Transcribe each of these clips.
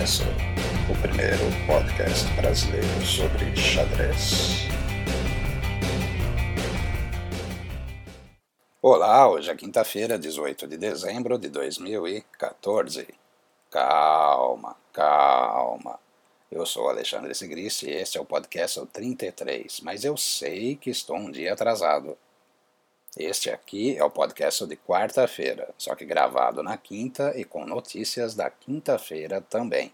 Podcast, o primeiro podcast brasileiro sobre xadrez. Olá, hoje é quinta-feira, 18 de dezembro de 2014. Calma, calma. Eu sou Alexandre Sigris e este é o podcast 33, mas eu sei que estou um dia atrasado. Este aqui é o podcast de quarta-feira, só que gravado na quinta e com notícias da quinta-feira também.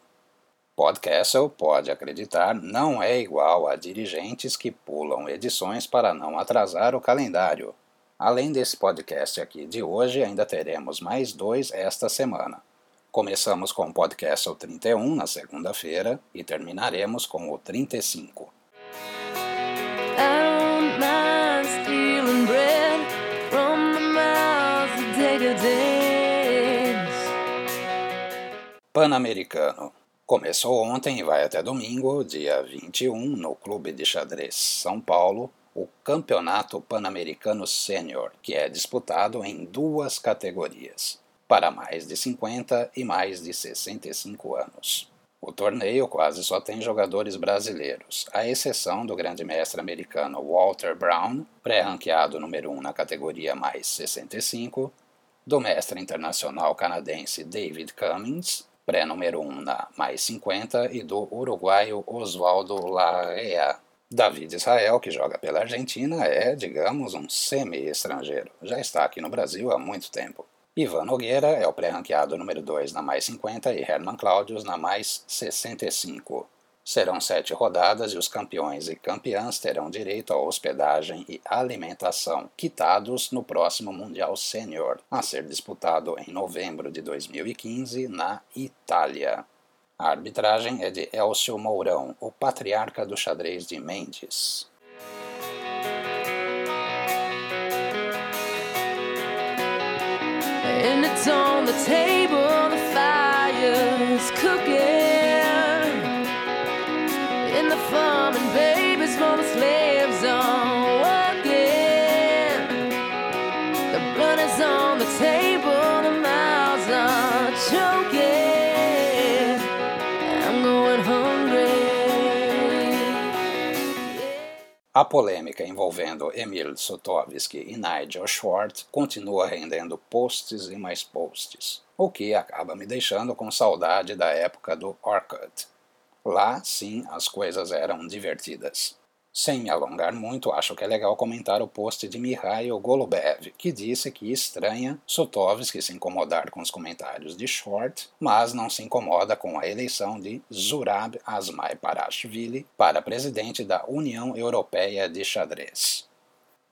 Podcast, pode acreditar, não é igual a dirigentes que pulam edições para não atrasar o calendário. Além desse podcast aqui de hoje, ainda teremos mais dois esta semana. Começamos com o podcast 31 na segunda-feira e terminaremos com o 35. Pan-Americano. Começou ontem e vai até domingo, dia 21, no Clube de Xadrez São Paulo, o Campeonato Pan-Americano Sênior, que é disputado em duas categorias, para mais de 50 e mais de 65 anos. O torneio quase só tem jogadores brasileiros, à exceção do grande mestre americano Walter Brown, pré-ranqueado número 1 na categoria mais 65, do mestre internacional canadense David Cummings, pré-número 1 na mais 50, e do uruguaio Oswaldo Larrea. David Israel, que joga pela Argentina, é, digamos, um semi-estrangeiro. Já está aqui no Brasil há muito tempo. Ivan Nogueira é o pré-ranqueado número 2 na mais 50 e Herman Claudius na mais 65. Serão sete rodadas e os campeões e campeãs terão direito a hospedagem e alimentação quitados no próximo Mundial Sênior, a ser disputado em novembro de 2015 na Itália. A arbitragem é de Elcio Mourão, o patriarca do xadrez de Mendes. And it's on the table, the cooking. A polêmica envolvendo Emil Sotovsky e Nigel Schwartz continua rendendo posts e mais posts, o que acaba me deixando com saudade da época do Orkut. Lá, sim, as coisas eram divertidas. Sem me alongar muito, acho que é legal comentar o post de Mikhail Golubev, que disse que estranha Sotovsky se incomodar com os comentários de Short, mas não se incomoda com a eleição de Zurab Azmai Parashvili para presidente da União Europeia de Xadrez.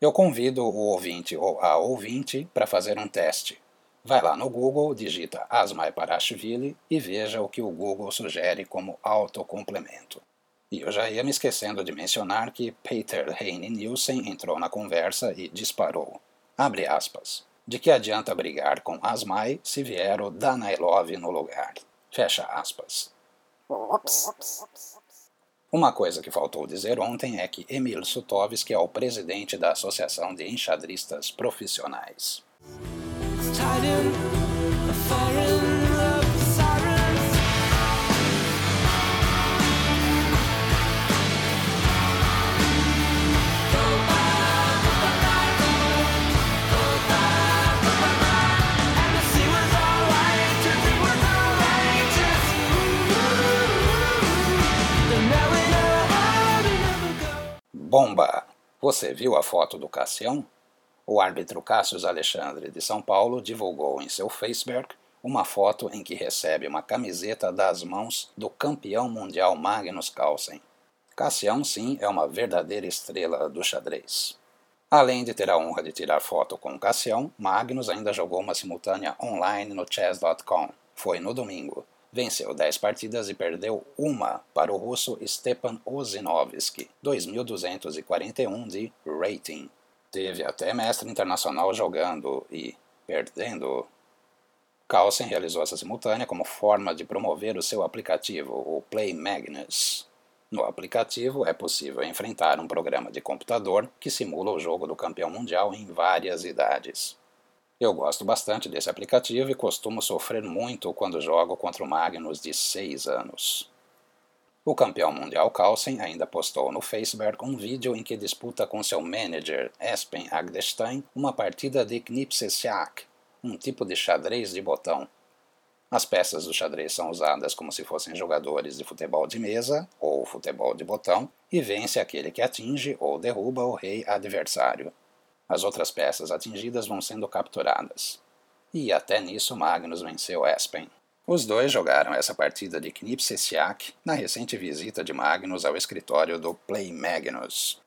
Eu convido o ouvinte ou a ouvinte para fazer um teste. Vai lá no Google, digita Asmai Parashvili e veja o que o Google sugere como autocomplemento. E eu já ia me esquecendo de mencionar que Peter Heine Nielsen entrou na conversa e disparou. Abre aspas. De que adianta brigar com Asmai se vier o Danailov no lugar? Fecha aspas. Uma coisa que faltou dizer ontem é que Emil Sutovski é o presidente da Associação de Enxadristas Profissionais. Bomba! Você viu a foto do Cassião? O árbitro Cássio Alexandre de São Paulo divulgou em seu Facebook uma foto em que recebe uma camiseta das mãos do campeão mundial Magnus Carlsen. Cassião, sim, é uma verdadeira estrela do xadrez. Além de ter a honra de tirar foto com Cassião, Magnus ainda jogou uma simultânea online no chess.com. Foi no domingo. Venceu 10 partidas e perdeu uma para o russo Stepan Ozinovsky, 2.241 de rating. Teve até mestre internacional jogando e perdendo. Carlsen realizou essa simultânea como forma de promover o seu aplicativo, o Play Magnus. No aplicativo é possível enfrentar um programa de computador que simula o jogo do campeão mundial em várias idades. Eu gosto bastante desse aplicativo e costumo sofrer muito quando jogo contra o Magnus de 6 anos. O campeão mundial Carlsen ainda postou no Facebook um vídeo em que disputa com seu manager Espen Agdestein uma partida de Knipsesiak, um tipo de xadrez de botão. As peças do xadrez são usadas como se fossem jogadores de futebol de mesa ou futebol de botão e vence aquele que atinge ou derruba o rei adversário. As outras peças atingidas vão sendo capturadas. E até nisso Magnus venceu Espen. Os dois jogaram essa partida de Knipsesiak na recente visita de Magnus ao escritório do Play Magnus.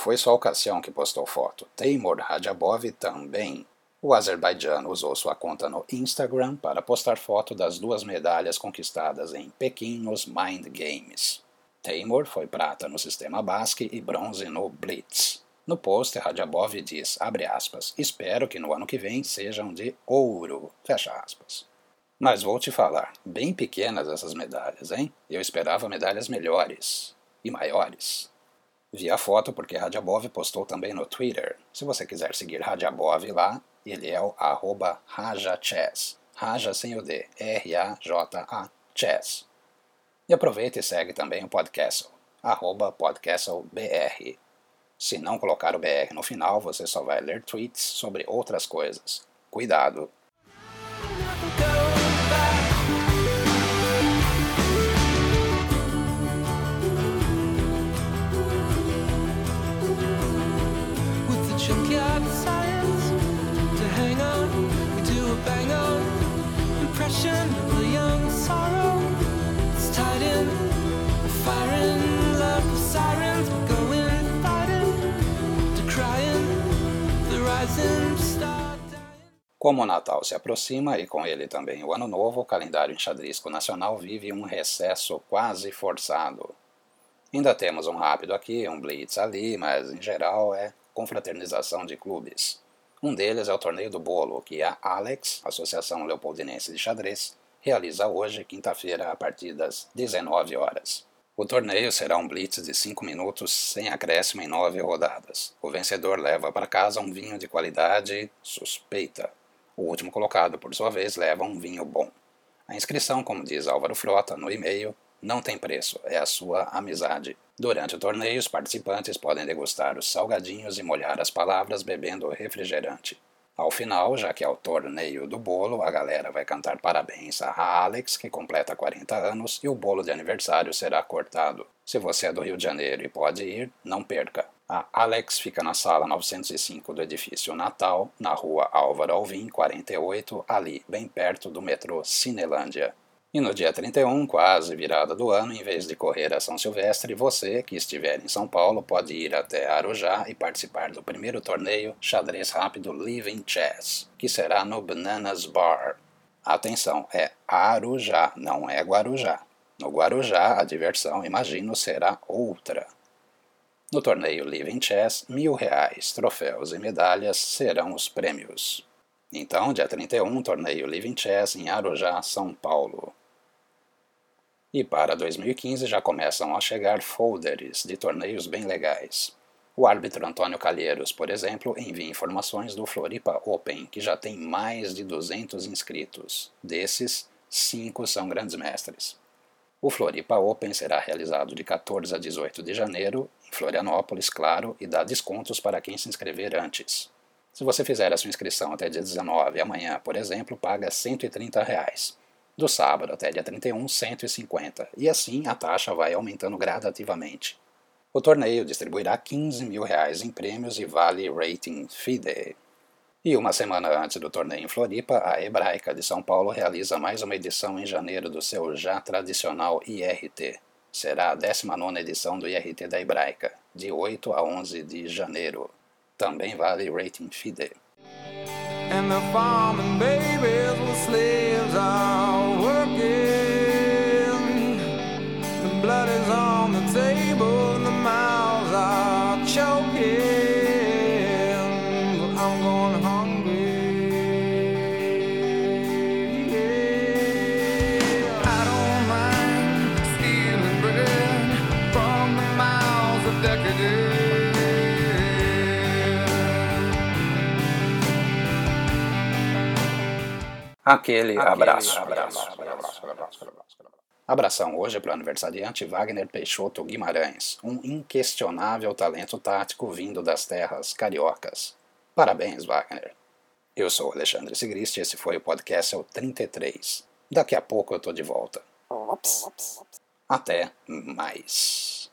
Foi só o Cassião que postou foto, Teimur Rajabov também. O azerbaijano usou sua conta no Instagram para postar foto das duas medalhas conquistadas em Pequim nos Mind Games. Teimur foi prata no sistema Basque e bronze no Blitz. No post, Rajabov diz, aspas, espero que no ano que vem sejam de ouro. Mas vou te falar, bem pequenas essas medalhas, hein? Eu esperava medalhas melhores e maiores. Vi a foto porque Radiabov postou também no Twitter. Se você quiser seguir Radiabov lá, ele é o arroba RajaChess. Raja sem o D, R-A-J-A, Chess. E aproveita e segue também o Podcastle, arroba PodcastleBR. Se não colocar o BR no final, você só vai ler tweets sobre outras coisas. Cuidado! Como o Natal se aproxima e com ele também o Ano Novo, o calendário enxadrisco nacional vive um recesso quase forçado. Ainda temos um rápido aqui, um blitz ali, mas em geral é confraternização de clubes. Um deles é o Torneio do Bolo, que a Alex, Associação Leopoldinense de Xadrez, realiza hoje, quinta-feira, a partir das 19 horas. O torneio será um blitz de 5 minutos sem acréscimo em 9 rodadas. O vencedor leva para casa um vinho de qualidade suspeita. O último colocado, por sua vez, leva um vinho bom. A inscrição, como diz Álvaro Frota no e-mail, não tem preço, é a sua amizade. Durante o torneio, os participantes podem degustar os salgadinhos e molhar as palavras bebendo refrigerante. Ao final, já que é o torneio do bolo, a galera vai cantar parabéns a Alex, que completa 40 anos, e o bolo de aniversário será cortado. Se você é do Rio de Janeiro e pode ir, não perca. A Alex fica na sala 905 do edifício Natal, na rua Álvaro Alvim, 48, ali, bem perto do metrô Cinelândia. E no dia 31, quase virada do ano, em vez de correr a São Silvestre, você, que estiver em São Paulo, pode ir até Arujá e participar do primeiro torneio xadrez rápido Living Chess, que será no Bananas Bar. Atenção, é Arujá, não é Guarujá. No Guarujá, a diversão, imagino, será outra. No torneio Living Chess, mil reais, troféus e medalhas serão os prêmios. Então, dia 31, torneio Living Chess em Arujá, São Paulo. E para 2015 já começam a chegar folders de torneios bem legais. O árbitro Antônio Calheiros, por exemplo, envia informações do Floripa Open, que já tem mais de 200 inscritos. Desses, cinco são grandes mestres. O Floripa Open será realizado de 14 a 18 de janeiro, em Florianópolis, claro, e dá descontos para quem se inscrever antes. Se você fizer a sua inscrição até dia 19, amanhã, por exemplo, paga 130 reais. Do sábado até dia 31, 150. E assim a taxa vai aumentando gradativamente. O torneio distribuirá 15 mil reais em prêmios e vale rating FIDE. E uma semana antes do torneio em Floripa, a Hebraica de São Paulo realiza mais uma edição em janeiro do seu já tradicional IRT. Será a 19 edição do IRT da Hebraica, de 8 a 11 de janeiro. Também vale rating FIDE. blood is on the table the mouths are choking. Aquele, abraço. Abração hoje para o aniversariante Wagner Peixoto Guimarães, um inquestionável talento tático vindo das terras cariocas. Parabéns, Wagner. Eu sou Alexandre Sigrist e esse foi o podcast é o 33. Daqui a pouco eu tô de volta. Até mais.